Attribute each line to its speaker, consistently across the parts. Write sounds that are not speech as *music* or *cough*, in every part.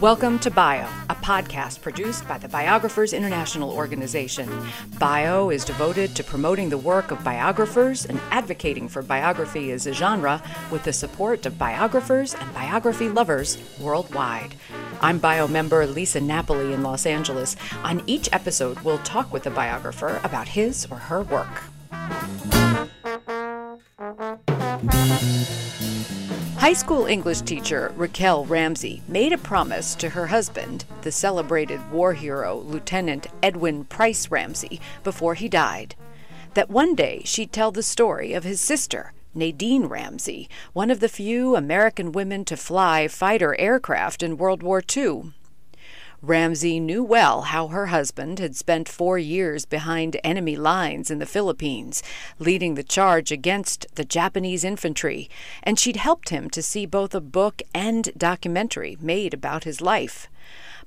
Speaker 1: Welcome to Bio, a podcast produced by the Biographers International Organization. Bio is devoted to promoting the work of biographers and advocating for biography as a genre with the support of biographers and biography lovers worldwide. I'm Bio member Lisa Napoli in Los Angeles. On each episode, we'll talk with a biographer about his or her work. High school English teacher Raquel Ramsey made a promise to her husband, the celebrated war hero Lieutenant Edwin Price Ramsey, before he died, that one day she'd tell the story of his sister, Nadine Ramsey, one of the few American women to fly fighter aircraft in World War II. Ramsey knew well how her husband had spent four years behind enemy lines in the Philippines, leading the charge against the Japanese infantry, and she'd helped him to see both a book and documentary made about his life.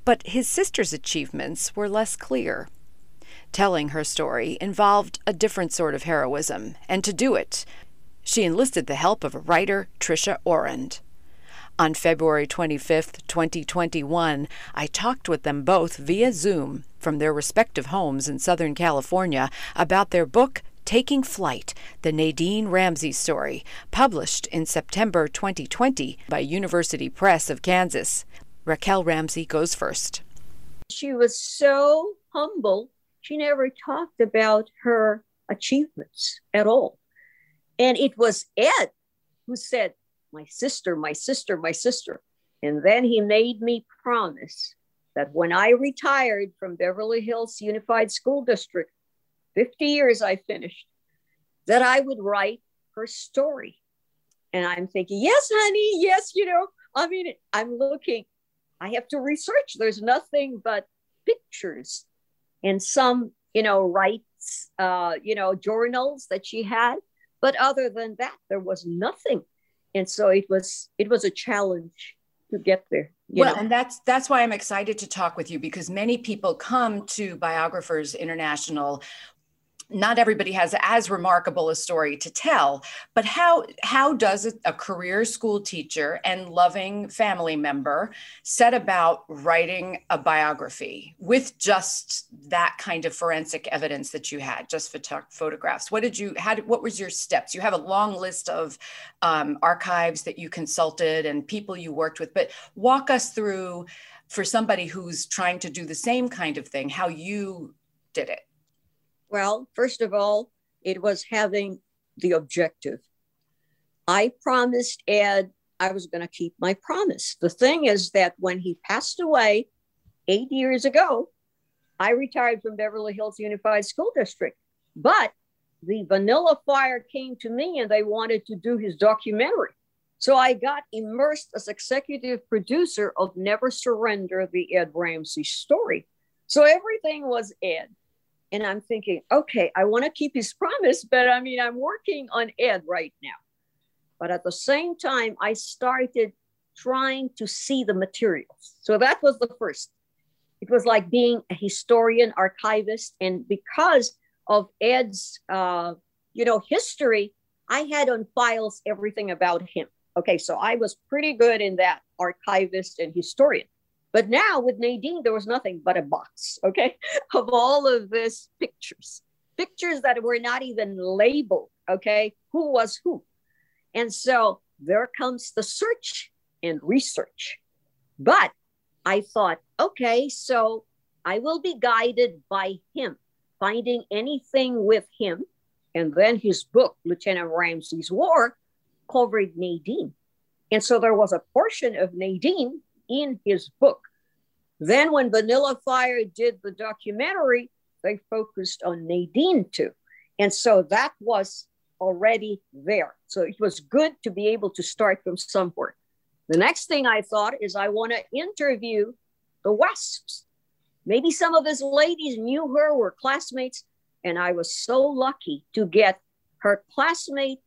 Speaker 1: But his sister's achievements were less clear. Telling her story involved a different sort of heroism, and to do it, she enlisted the help of a writer, Tricia Aurand. On February 25, 2021, I talked with them both via Zoom from their respective homes in Southern California about their book, Taking Flight The Nadine Ramsey Story, published in September 2020 by University Press of Kansas. Raquel Ramsey goes first.
Speaker 2: She was so humble. She never talked about her achievements at all. And it was Ed who said, my sister, my sister, my sister. And then he made me promise that when I retired from Beverly Hills Unified School District, 50 years I finished, that I would write her story. And I'm thinking, yes, honey, yes, you know, I mean, I'm looking, I have to research. There's nothing but pictures and some, you know, rights, uh, you know, journals that she had. But other than that, there was nothing and so it was it was a challenge to get there
Speaker 1: well know? and that's that's why i'm excited to talk with you because many people come to biographers international not everybody has as remarkable a story to tell but how how does a career school teacher and loving family member set about writing a biography with just that kind of forensic evidence that you had just photo- photographs? What did you did, what was your steps? You have a long list of um, archives that you consulted and people you worked with but walk us through for somebody who's trying to do the same kind of thing how you did it
Speaker 2: well, first of all, it was having the objective. I promised Ed I was going to keep my promise. The thing is that when he passed away eight years ago, I retired from Beverly Hills Unified School District. But the Vanilla Fire came to me and they wanted to do his documentary. So I got immersed as executive producer of Never Surrender, the Ed Ramsey story. So everything was Ed. And I'm thinking, okay, I want to keep his promise, but I mean, I'm working on Ed right now. But at the same time, I started trying to see the materials. So that was the first. It was like being a historian, archivist. And because of Ed's, uh, you know, history, I had on files everything about him. Okay, so I was pretty good in that archivist and historian. But now with Nadine, there was nothing but a box, *laughs* okay, of all of these pictures, pictures that were not even labeled, okay, who was who. And so there comes the search and research. But I thought, okay, so I will be guided by him, finding anything with him. And then his book, Lieutenant Ramsey's War, covered Nadine. And so there was a portion of Nadine in his book. Then, when Vanilla Fire did the documentary, they focused on Nadine too. And so that was already there. So it was good to be able to start from somewhere. The next thing I thought is I want to interview the WASPs. Maybe some of his ladies knew her, were classmates. And I was so lucky to get her classmate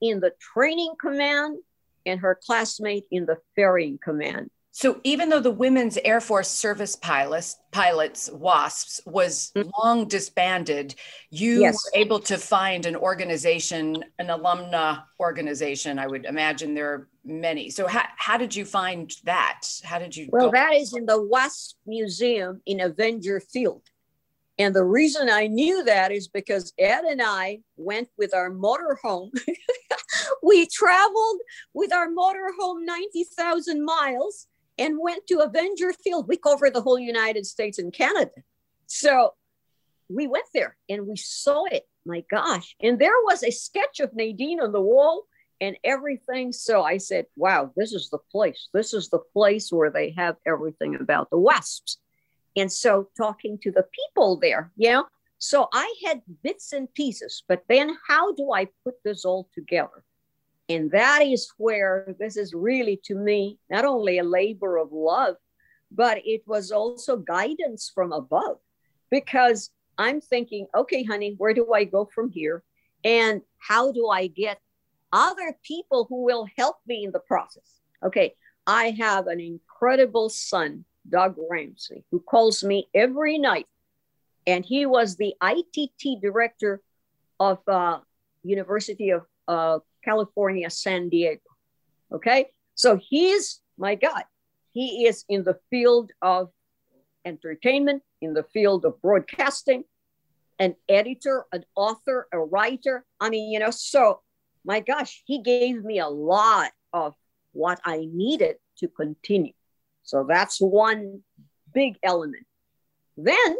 Speaker 2: in the training command and her classmate in the ferrying command.
Speaker 1: So even though the Women's Air Force Service Pilots, pilots WASPs, was mm-hmm. long disbanded, you yes. were able to find an organization, an alumna organization. I would imagine there are many. So how, how did you find that? How did you?
Speaker 2: Well, that is in the WASP Museum in Avenger Field. And the reason I knew that is because Ed and I went with our motorhome. *laughs* we traveled with our motorhome 90,000 miles and went to Avenger Field. We covered the whole United States and Canada. So we went there and we saw it. My gosh. And there was a sketch of Nadine on the wall and everything. So I said, wow, this is the place. This is the place where they have everything about the Wasps. And so talking to the people there, you know, so I had bits and pieces, but then how do I put this all together? And that is where this is really, to me, not only a labor of love, but it was also guidance from above because I'm thinking, okay, honey, where do I go from here? And how do I get other people who will help me in the process? Okay, I have an incredible son, Doug Ramsey, who calls me every night. And he was the ITT director of uh, University of uh, California, San Diego. Okay. So he's, my God, he is in the field of entertainment, in the field of broadcasting, an editor, an author, a writer. I mean, you know, so my gosh, he gave me a lot of what I needed to continue. So that's one big element. Then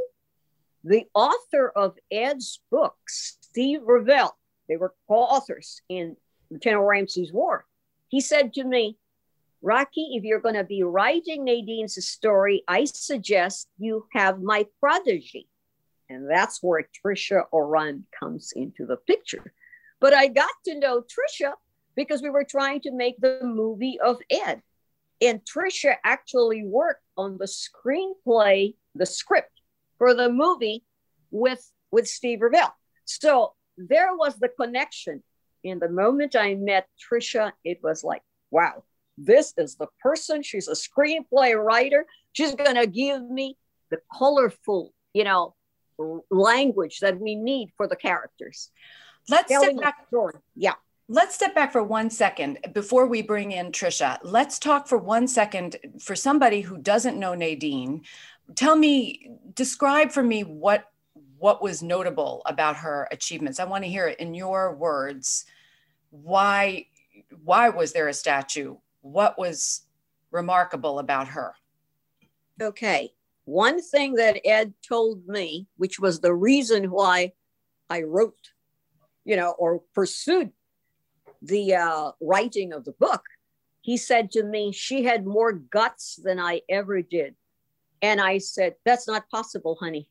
Speaker 2: the author of Ed's books, Steve Rivele, they were co-authors in Lieutenant Ramsey's War. He said to me, Rocky, if you're going to be writing Nadine's story, I suggest you have my prodigy. And that's where Trisha Aurand comes into the picture. But I got to know Trisha because we were trying to make the movie of Ed. And Trisha actually worked on the screenplay, the script for the movie with, with Steve Rivele. So there was the connection. And the moment I met Trisha, it was like, wow, this is the person. She's a screenplay writer. She's going to give me the colorful, you know, language that we need for the characters.
Speaker 1: Let's step back.
Speaker 2: Yeah.
Speaker 1: Let's step back for one second before we bring in Trisha. Let's talk for one second for somebody who doesn't know Nadine. Tell me, describe for me what what was notable about her achievements. I want to hear it in your words. Why why was there a statue? What was remarkable about her?
Speaker 2: Okay. One thing that Ed told me, which was the reason why I wrote, you know, or pursued the uh, writing of the book, he said to me, she had more guts than I ever did. And I said, that's not possible, honey.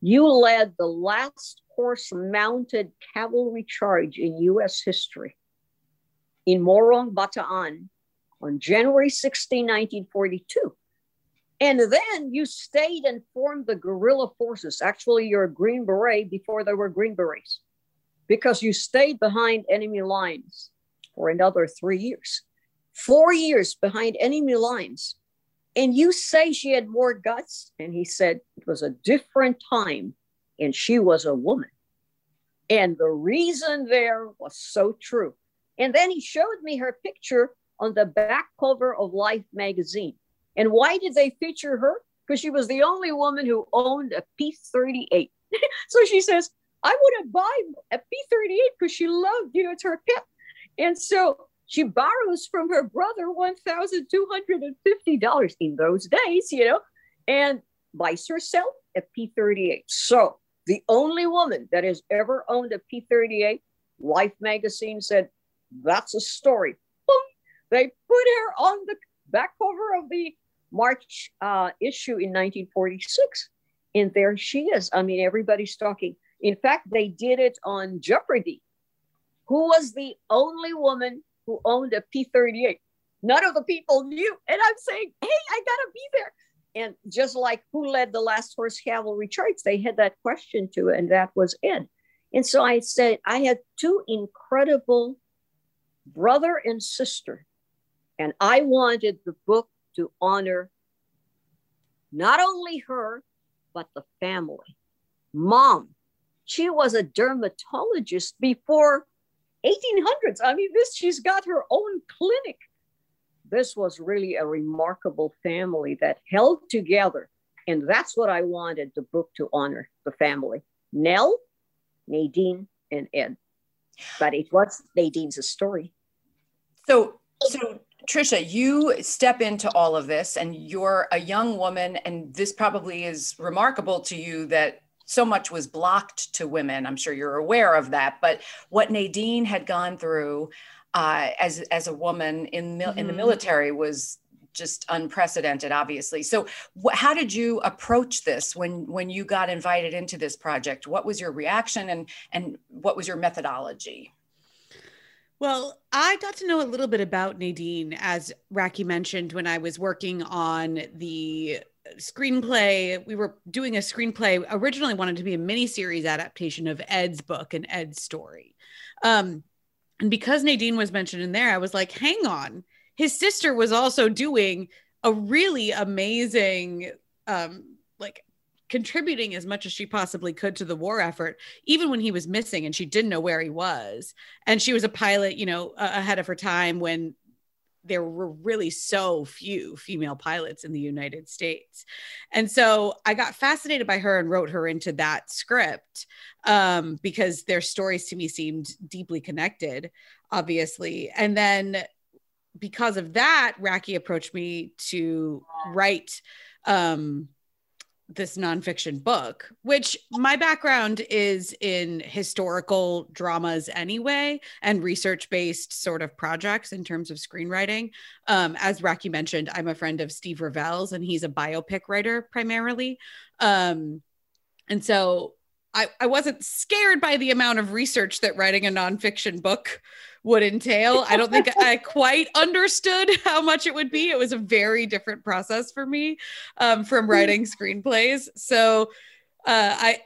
Speaker 2: You led the last horse mounted cavalry charge in US history in Morong, Bataan on January 16, 1942. And then you stayed and formed the guerrilla forces. Actually, you're a Green Beret before there were Green Berets because you stayed behind enemy lines for another three years. Four years behind enemy lines and you say she had more guts. And he said it was a different time and she was a woman. And the reason there was so true. And then he showed me her picture on the back cover of Life magazine. And why did they feature her? Because she was the only woman who owned a P 38. *laughs* so she says, I would have buy a P 38 because she loved, you know, it's her pet. And so she borrows from her brother $1,250 in those days, you know, and buys herself a P 38. So the only woman that has ever owned a P 38, Life magazine said, that's a story. Boom. They put her on the back cover of the March uh, issue in 1946. And there she is. I mean, everybody's talking. In fact, they did it on Jeopardy. Who was the only woman who owned a P 38. None of the people knew. And I'm saying, hey, I got to be there. And just like who led the last horse cavalry charge, they had that question to and that was Ed. And so I said, I had two incredible brother and sister, and I wanted the book to honor not only her, but the family. Mom, she was a dermatologist before 1800s. I mean, this she's got her own clinic. This was really a remarkable family that held together. And that's what I wanted the book to honor the family. Nell, Nadine, and Ed. But it was Nadine's story.
Speaker 1: So so Trisha, you step into all of this and you're a young woman, and this probably is remarkable to you that so much was blocked to women. I'm sure you're aware of that. But what Nadine had gone through uh, as as a woman in mm-hmm. in the mm-hmm. military was just unprecedented obviously so wh- how did you approach this when when you got invited into this project what was your reaction and and what was your methodology
Speaker 3: well, I got to know a little bit about Nadine, as Raki mentioned, when I was working on the screenplay. We were doing a screenplay, originally wanted to be a miniseries adaptation of Ed's book and Ed's story. Um, and because Nadine was mentioned in there, I was like, hang on. His sister was also doing a really amazing um, like contributing as much as she possibly could to the war effort, even when he was missing and she didn't know where he was. And she was a pilot, you know, uh, ahead of her time when there were really so few female pilots in the United States. And so I got fascinated by her and wrote her into that script um, because their stories to me seemed deeply connected, obviously. And then because of that, Raki approached me to write um, this nonfiction book, which my background is in historical dramas anyway, and research based sort of projects in terms of screenwriting. Um, as Raki mentioned, I'm a friend of Steve Rivele's, and he's a biopic writer primarily. Um, and so I, I wasn't scared by the amount of research that writing a nonfiction book would entail. I don't think *laughs* I quite understood how much it would be. It was a very different process for me um, from writing screenplays. So uh, I,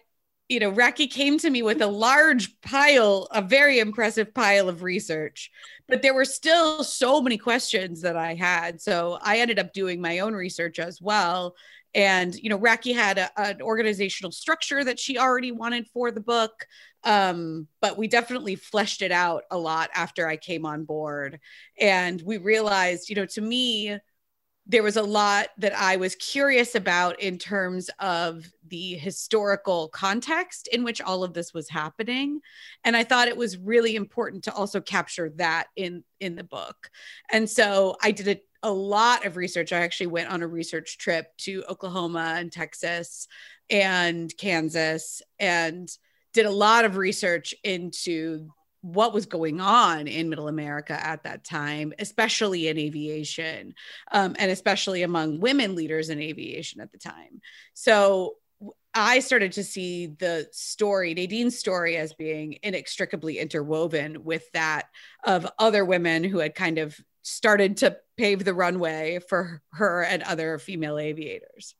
Speaker 3: you know, Raki came to me with a large pile, a very impressive pile of research, but there were still so many questions that I had. So I ended up doing my own research as well and you know Raki had a, an organizational structure that she already wanted for the book. Um, but we definitely fleshed it out a lot after i came on board. And we realized you know to me there was a lot that i was curious about in terms of the historical context in which all of this was happening. And i thought it was really important to also capture that in in the book. And so i did a a lot of research. I actually went on a research trip to Oklahoma and Texas and Kansas and did a lot of research into what was going on in middle america at that time especially in aviation um, and especially among women leaders in aviation at the time so i started to see the story nadine's story as being inextricably interwoven with that of other women who had kind of started to pave the runway for her and other female aviators.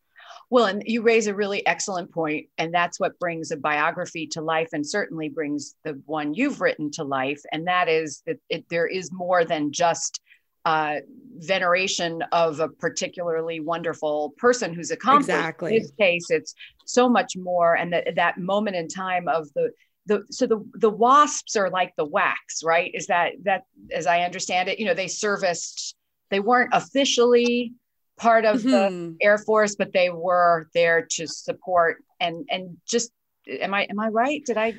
Speaker 1: Well, and you raise a really excellent point, and that's what brings a biography to life, and certainly brings the one you've written to life, and that is that it, there is more than just uh, veneration of a particularly wonderful person who's accomplished.
Speaker 3: Exactly.
Speaker 1: In this case, it's so much more, and that that moment in time of the the so the the wasps are like the WACs right? Is that that as I understand it, you know, they serviced they weren't officially part of mm-hmm. the Air Force, but they were there to support and and just am I am I right? Did I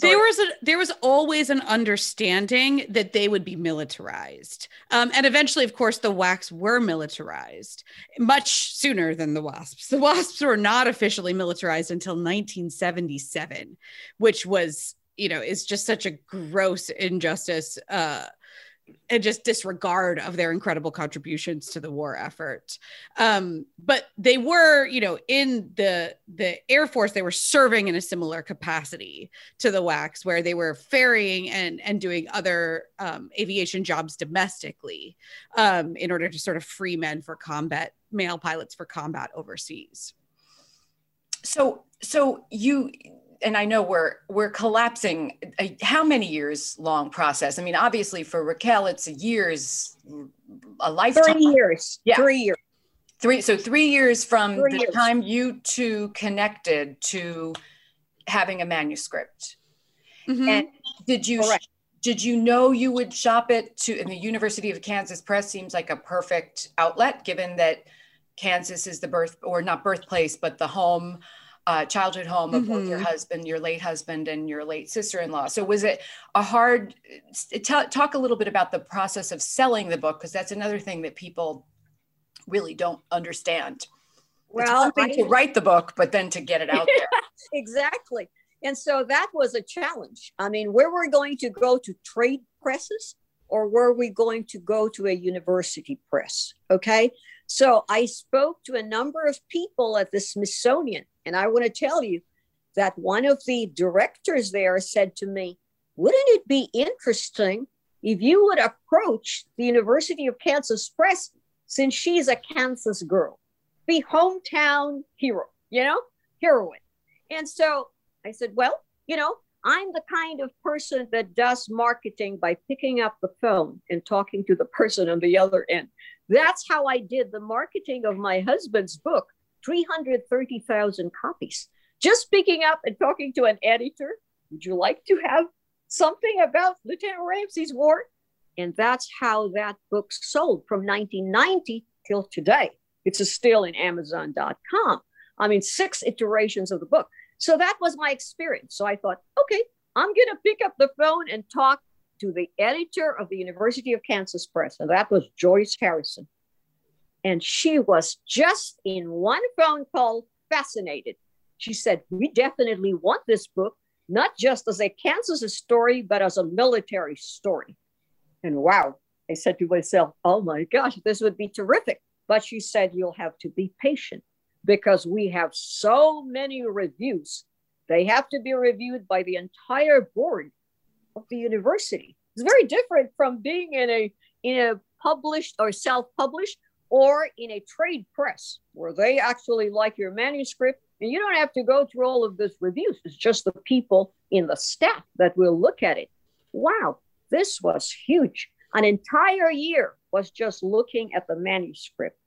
Speaker 3: there was a there was always an understanding that they would be militarized um, and eventually of course the WACs were militarized much sooner than the wasps the wasps were not officially militarized until 1977 which was you know is just such a gross injustice uh, and just disregard of their incredible contributions to the war effort. Um, but they were, you know, in the the Air Force, they were serving in a similar capacity to the WACs, where they were ferrying and and doing other um, aviation jobs domestically um, in order to sort of free men for combat, male pilots for combat overseas.
Speaker 1: So, so you and I know we're we're collapsing. A, how many years long process? I mean, obviously for Raquel, it's a years, a lifetime.
Speaker 2: Three years. Yeah. Three years.
Speaker 1: Three. So three years from three the years. time you two connected to having a manuscript. Mm-hmm. And did you Correct. did you know you would shop it to? And the University of Kansas Press seems like a perfect outlet, given that Kansas is the birth or not birthplace, but the home uh, childhood home of mm-hmm. both your husband, your late husband, and your late sister-in-law. So was it a hard? T- talk a little bit about the process of selling the book because that's another thing that people really don't understand. Well, it's one thing I, to write the book, but then to get it out there. *laughs*
Speaker 2: exactly. And so that was a challenge. I mean, where were we're going to go to trade presses or were we going to go to a university press? Okay. So I spoke to a number of people at the Smithsonian, and I want to tell you that one of the directors there said to me, Wouldn't it be interesting if you would approach the University of Kansas Press since she's a Kansas girl, be hometown hero, you know, heroine? And so I said, Well, you know, I'm the kind of person that does marketing by picking up the phone and talking to the person on the other end. That's how I did the marketing of my husband's book, 330,000 copies. Just picking up and talking to an editor. Would you like to have something about Lieutenant Ramsey's war? And that's how that book sold from 1990 till today. It's still in Amazon.com. I mean, six iterations of the book. So that was my experience. So I thought, okay, I'm going to pick up the phone and talk to the editor of the University of Kansas Press, and that was Joyce Harrison. And she was just in one phone call fascinated. She said, We definitely want this book, not just as a Kansas story, but as a military story. And wow, I said to myself, Oh my gosh, this would be terrific. But she said, You'll have to be patient because we have so many reviews. They have to be reviewed by the entire board of the university. It's very different from being in a in a published or self-published or in a trade press where they actually like your manuscript and you don't have to go through all of this reviews. It's just the people in the staff that will look at it. Wow, this was huge. An entire year was just looking at the manuscript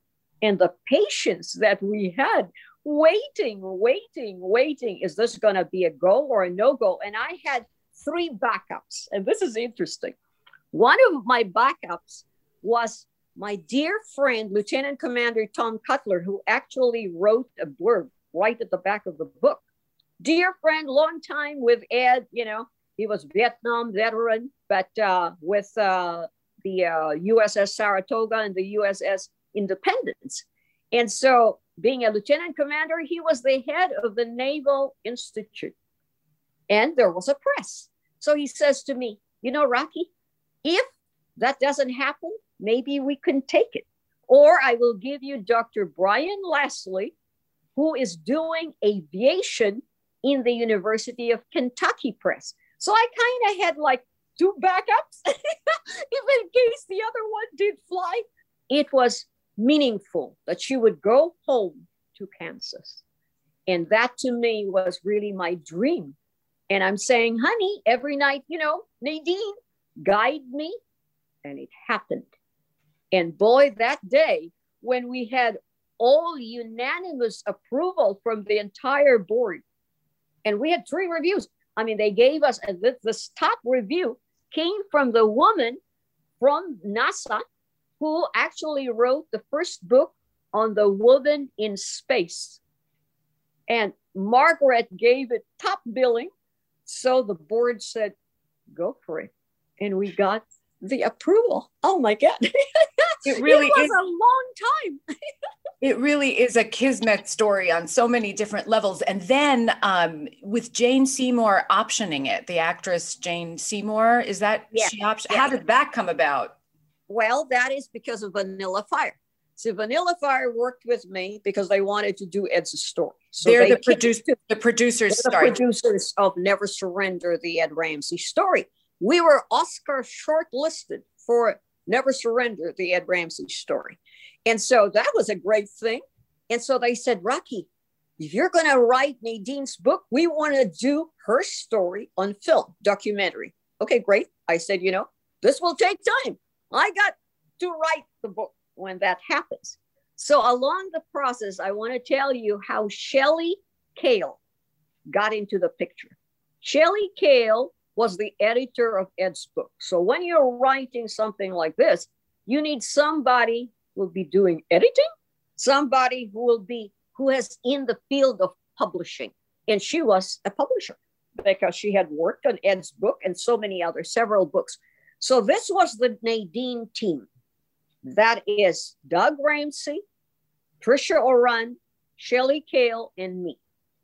Speaker 2: and the patience that we had waiting, waiting, waiting. Is this going to be a go or a no go? And I had three backups, and this is interesting. One of my backups was my dear friend, Lieutenant Commander Tom Cutler, who actually wrote a blurb right at the back of the book. Dear friend, long time with Ed, you know, he was Vietnam veteran, but uh, with uh, the uh, USS Saratoga and the USS independence. And so, being a lieutenant commander, he was the head of the Naval Institute. And there was a press. So he says to me, You know, Rocky, if that doesn't happen, maybe we can take it. Or I will give you Dr. Brian Leslie, who is doing aviation in the University of Kentucky Press. So I kind of had like two backups, *laughs* if in case the other one did fly. It was meaningful that she would go home to Kansas. And that to me was really my dream. And I'm saying, honey, every night, you know, Nadine, guide me. And it happened. And boy, that day when we had all unanimous approval from the entire board, and we had three reviews. I mean, they gave us a, this top review came from the woman from NASA who actually wrote the first book on the woman in space. And Margaret gave it top billing. So the board said, go for it. And we got the approval. Oh my God. *laughs*
Speaker 1: It really
Speaker 2: it
Speaker 1: is
Speaker 2: a long time. *laughs*
Speaker 1: it really is a kismet story on so many different levels. And then um, with Jane Seymour optioning it, the actress Jane Seymour, is that yeah. she option? Yeah. How did that come about?
Speaker 2: Well, that is because of Vanilla Fire. So Vanilla Fire worked with me because they wanted to do Ed's story. So
Speaker 1: they're they the, produce, the producers.
Speaker 2: The producers of Never Surrender, the Ed Ramsey story. We were Oscar shortlisted for Never Surrender, the Ed Ramsey story. And so that was a great thing. And so they said, Rocky, if you're going to write Nadine's book, we want to do her story on film, documentary. Okay, great. I said, you know, this will take time. I got to write the book when that happens. So, along the process, I want to tell you how Shelley Kale got into the picture. Shelley Kale was the editor of Ed's book. So, when you're writing something like this, you need somebody who will be doing editing, somebody who will be who has in the field of publishing. And she was a publisher because she had worked on Ed's book and so many other several books. So this was the Nadine team. That is Doug Ramsey, Trisha Aurand, Shelley Kale, and me.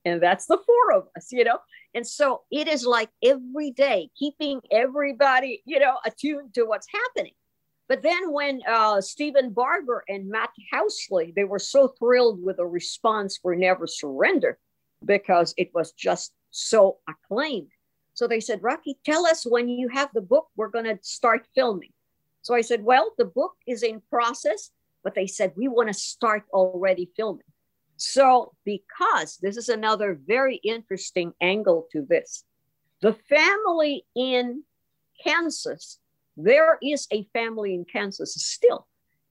Speaker 2: And that's the four of us, you know. And so it is like every day keeping everybody, you know, attuned to what's happening. But then when uh, Stephen Barber and Matt Housley, they were so thrilled with the response for Never Surrender because it was just so acclaimed. So they said, Rocky, tell us when you have the book, we're going to start filming. So I said, well, the book is in process, but they said, we want to start already filming. So, because this is another very interesting angle to this, the family in Kansas there is a family in Kansas still.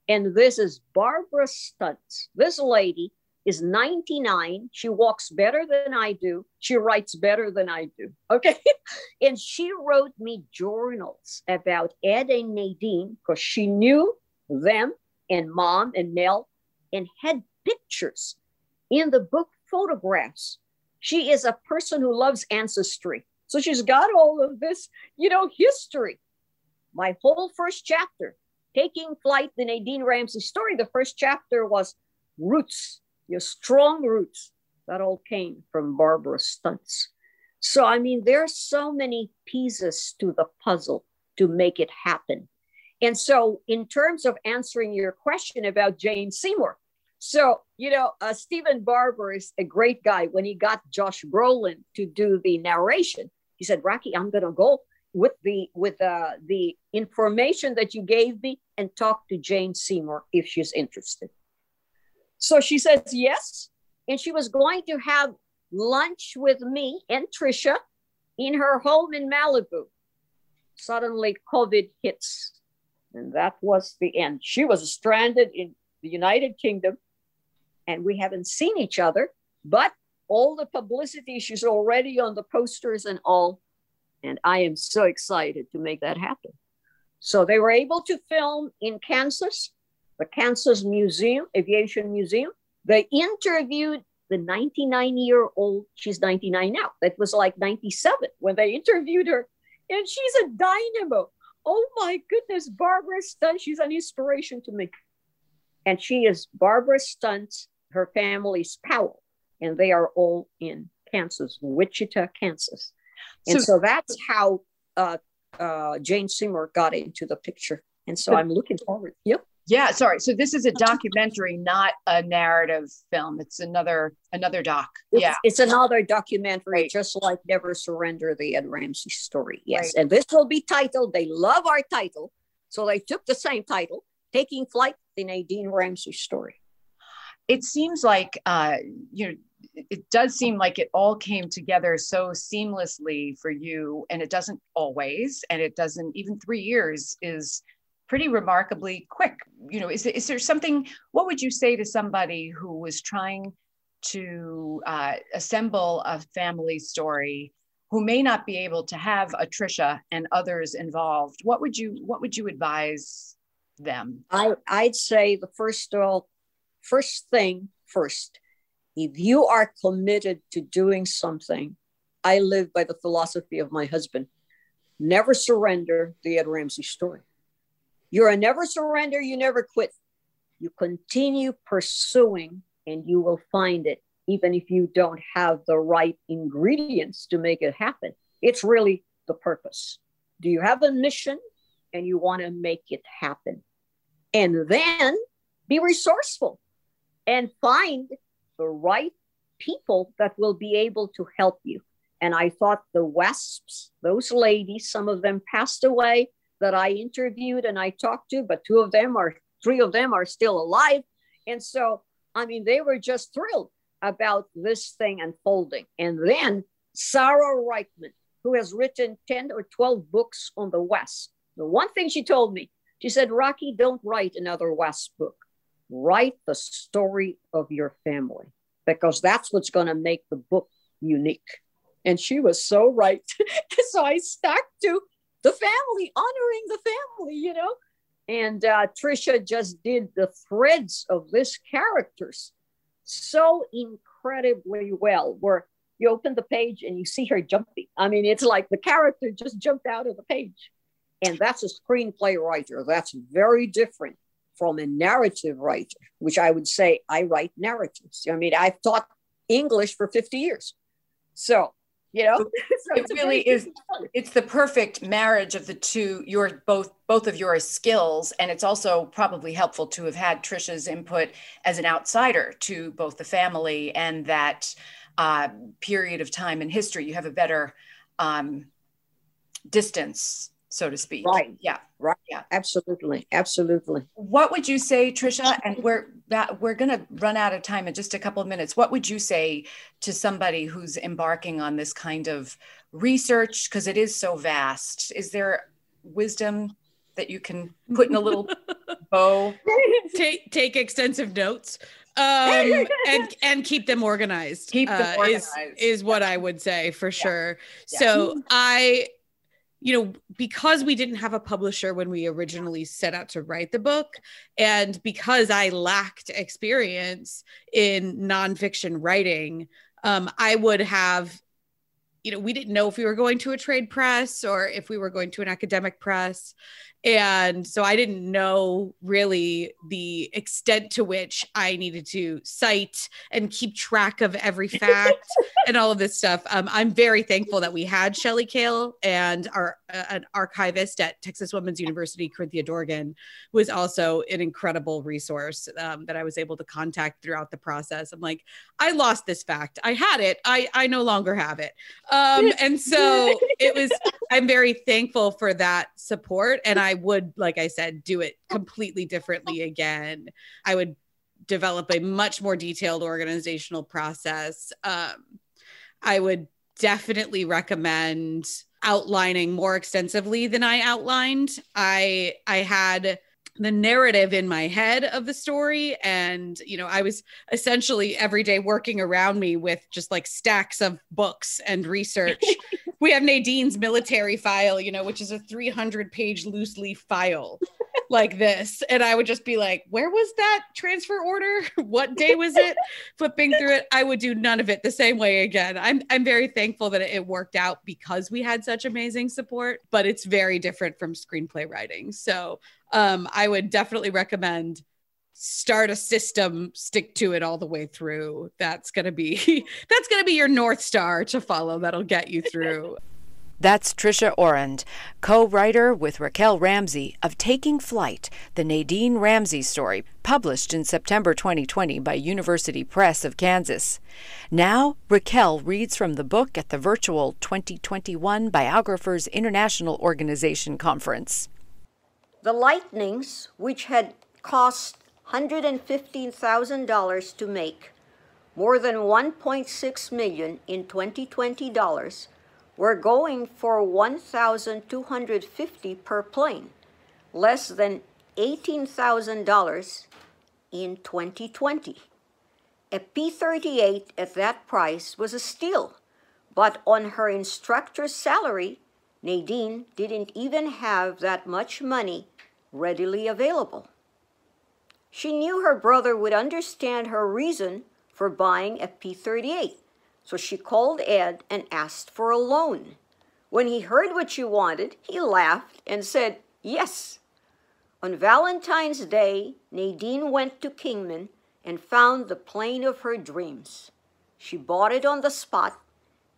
Speaker 2: And this is Barbara Stuntz. This lady is 99. She walks better than I do. She writes better than I do. Okay. *laughs* and she wrote me journals about Ed and Nadine because she knew them and mom and Nell and had pictures in the book photographs. She is a person who loves ancestry. So she's got all of this, you know, history my whole first chapter, Taking Flight, the Nadine Ramsey story, the first chapter was roots, your strong roots. That all came from Barbara Stuntz. So, I mean, there's so many pieces to the puzzle to make it happen. And so, in terms of answering your question about Jane Seymour, so, you know, uh, Stephen Barber is a great guy. When he got Josh Brolin to do the narration, he said, Rocky, I'm going to go with the with uh, the information that you gave me and talk to Jane Seymour if she's interested. So she says yes, and she was going to have lunch with me and Trisha in her home in Malibu. Suddenly, COVID hits, and that was the end. She was stranded in the United Kingdom, and we haven't seen each other. But all the publicity, she's already on the posters and all and I am so excited to make that happen. So they were able to film in Kansas, the Kansas Museum, Aviation Museum. They interviewed the 99 year old, she's 99 now. That was like 97 when they interviewed her. And she's a dynamo. Oh my goodness, Barbara Stuntz, She's an inspiration to me. And she is Barbara Stuntz, Her family's Powell, and they are all in Kansas, Wichita, Kansas. And so, so that's how uh, uh, Jane Seymour got into the picture. And so I'm looking forward. Yep.
Speaker 1: Yeah, sorry. So this is a documentary, not a narrative film. It's another another doc.
Speaker 2: It's,
Speaker 1: yeah,
Speaker 2: it's another documentary, right. just like Never Surrender, the Ed Ramsey story. Yes, right. and this will be titled. They love our title, so they took the same title, "Taking Flight: The Nadine Ramsey Story."
Speaker 1: It seems like uh, you know it does seem like it all came together so seamlessly for you and it doesn't always and it doesn't even three years is pretty remarkably quick. You know is, is there something what would you say to somebody who was trying to uh, assemble a family story who may not be able to have a trisha and others involved? What would you what would you advise them?
Speaker 2: I, i'd say the first all first thing first if you are committed to doing something, I live by the philosophy of my husband never surrender the Ed Ramsey story. You're a never surrender, you never quit. You continue pursuing and you will find it, even if you don't have the right ingredients to make it happen. It's really the purpose. Do you have a mission and you want to make it happen? And then be resourceful and find the right people that will be able to help you. And I thought the WASPs, those ladies, some of them passed away that I interviewed and I talked to, but two of them are, three of them are still alive. And so, I mean, they were just thrilled. about this thing unfolding. And then Sarah Rickman, who has written 10 or 12 books on the WASP, the one thing she told me, she said, Rocky, don't write another WASP book. Write the story of your family because that's what's going to make the book unique. And she was so right. *laughs* so I stuck to the family, honoring the family, you know. And uh, Trisha just did the threads of this characters so incredibly well, where you open the page and you see her jumping. I mean, it's like the character just jumped out of the page. And that's a screenplay writer. That's very different from a narrative writer, which I would say I write narratives. I mean, I've taught English for 50 years. So you know? So *laughs*
Speaker 1: it really is it's the perfect marriage of the two your both both of your skills and it's also probably helpful to have had trisha's input as an outsider to both the family and that uh, period of time in history. You have a better um, distance so to speak.
Speaker 2: Right.
Speaker 1: Yeah.
Speaker 2: Right. Yeah. Absolutely. Absolutely.
Speaker 1: What would you say, Trisha? And we're that we're going to run out of time in just a couple of minutes. What would you say to somebody who's embarking on this kind of research because it is so vast? Is there wisdom that you can put in a little *laughs* bow?
Speaker 3: Take take extensive notes um and and keep them organized
Speaker 1: keep them uh, organized.
Speaker 3: is is what i would say for yeah. sure yeah. so i you know, because we didn't have a publisher when we originally set out to write the book, and because I lacked experience in nonfiction writing, um, I would have, you know, we didn't know if we were going to a trade press or if we were going to an academic press and so i didn't know really the extent to which i needed to cite and keep track of every fact *laughs* and all of this stuff. Um, i'm very thankful that we had shelly kale and our uh, an archivist at texas women's university corinthia dorgan was also an incredible resource um, that i was able to contact throughout the process. I'm like i lost this fact. I had it. I i no longer have it. Um, and so it was *laughs* i'm very thankful for that support. And i I would, like I said, do it completely differently again. I would develop a much more detailed organizational process. Um, I would definitely recommend outlining more extensively than I outlined. I I had the narrative in my head of the story. And you know i was essentially every day working around me with just like stacks of books and research. *laughs* We have nadine's military file you know which is a 300 page loose leaf file *laughs* like this. And i would just be like where was that transfer order? *laughs* What day was it? Flipping through it i would do none of it the same way again. I'm i'm very thankful that it worked out because we had such amazing support but it's very different from screenplay writing. So um, I would definitely recommend start a system, stick to it all the way through. That's to be *laughs* that's to be your north star to follow that'll get you through. *laughs*
Speaker 1: That's Trisha Aurand, co writer with Raquel Ramsey of Taking Flight, the Nadine Ramsey story, published in September 2020 by University Press of Kansas. Now, Raquel reads from the book at the virtual 2021 Biographers International Organization Conference.
Speaker 2: The lightnings, which had cost $115,000 to make, more than 1.6 million in 2020 dollars, were going for 1,250 per plane, less than $18,000 in 2020. A P-38 at that price was a steal, but on her instructor's salary, Nadine didn't even have that much money readily available. She knew her brother would understand her reason for buying a P 38, so she called Ed and asked for a loan. When he heard what she wanted, he laughed and said, Yes. On Valentine's Day, Nadine went to Kingman and found the plane of her dreams. She bought it on the spot,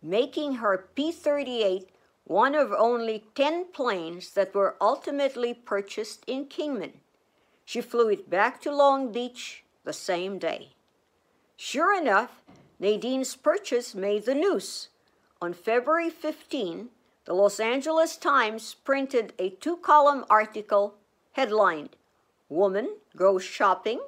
Speaker 2: making her P 38 one of only 10 planes that were ultimately purchased in Kingman. She flew it back to Long Beach the same day. Sure enough, Nadine's purchase made the news. On February 15, the Los Angeles Times printed a two column article headlined Woman Goes Shopping,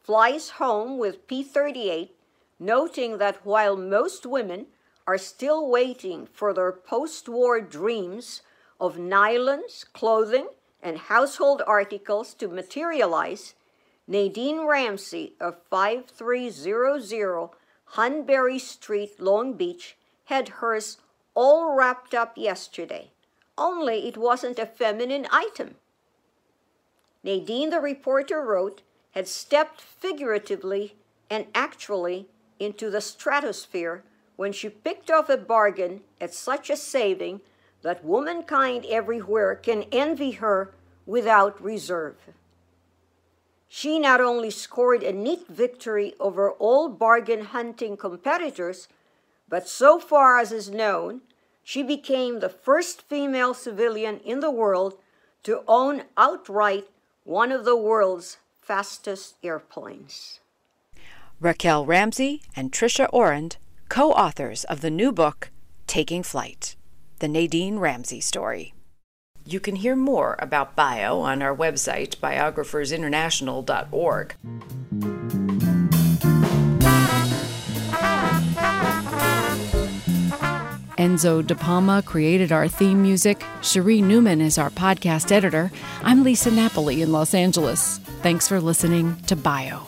Speaker 2: Flies Home with P 38, noting that while most women are still waiting for their post war dreams of nylons, clothing, and household articles to materialize, Nadine Ramsey of 5300 Hunbury Street, Long Beach, had hers all wrapped up yesterday, only it wasn't a feminine item. Nadine, the reporter wrote, had stepped figuratively and actually into the stratosphere when she picked off a bargain at such a saving that womankind everywhere can envy her without reserve. She not only scored a neat victory over all bargain hunting competitors, but so far as is known, she became the first female civilian in the world to own outright one of the world's fastest airplanes.
Speaker 1: Raquel Ramsey and Trisha Aurand, co authors of the new book, Taking Flight The Nadine Ramsey Story. You can hear more about bio on our website, biographersinternational.org. Enzo De Palma created our theme music. Cherie Newman is our podcast editor. I'm Lisa Napoli in Los Angeles. Thanks for listening to Bio.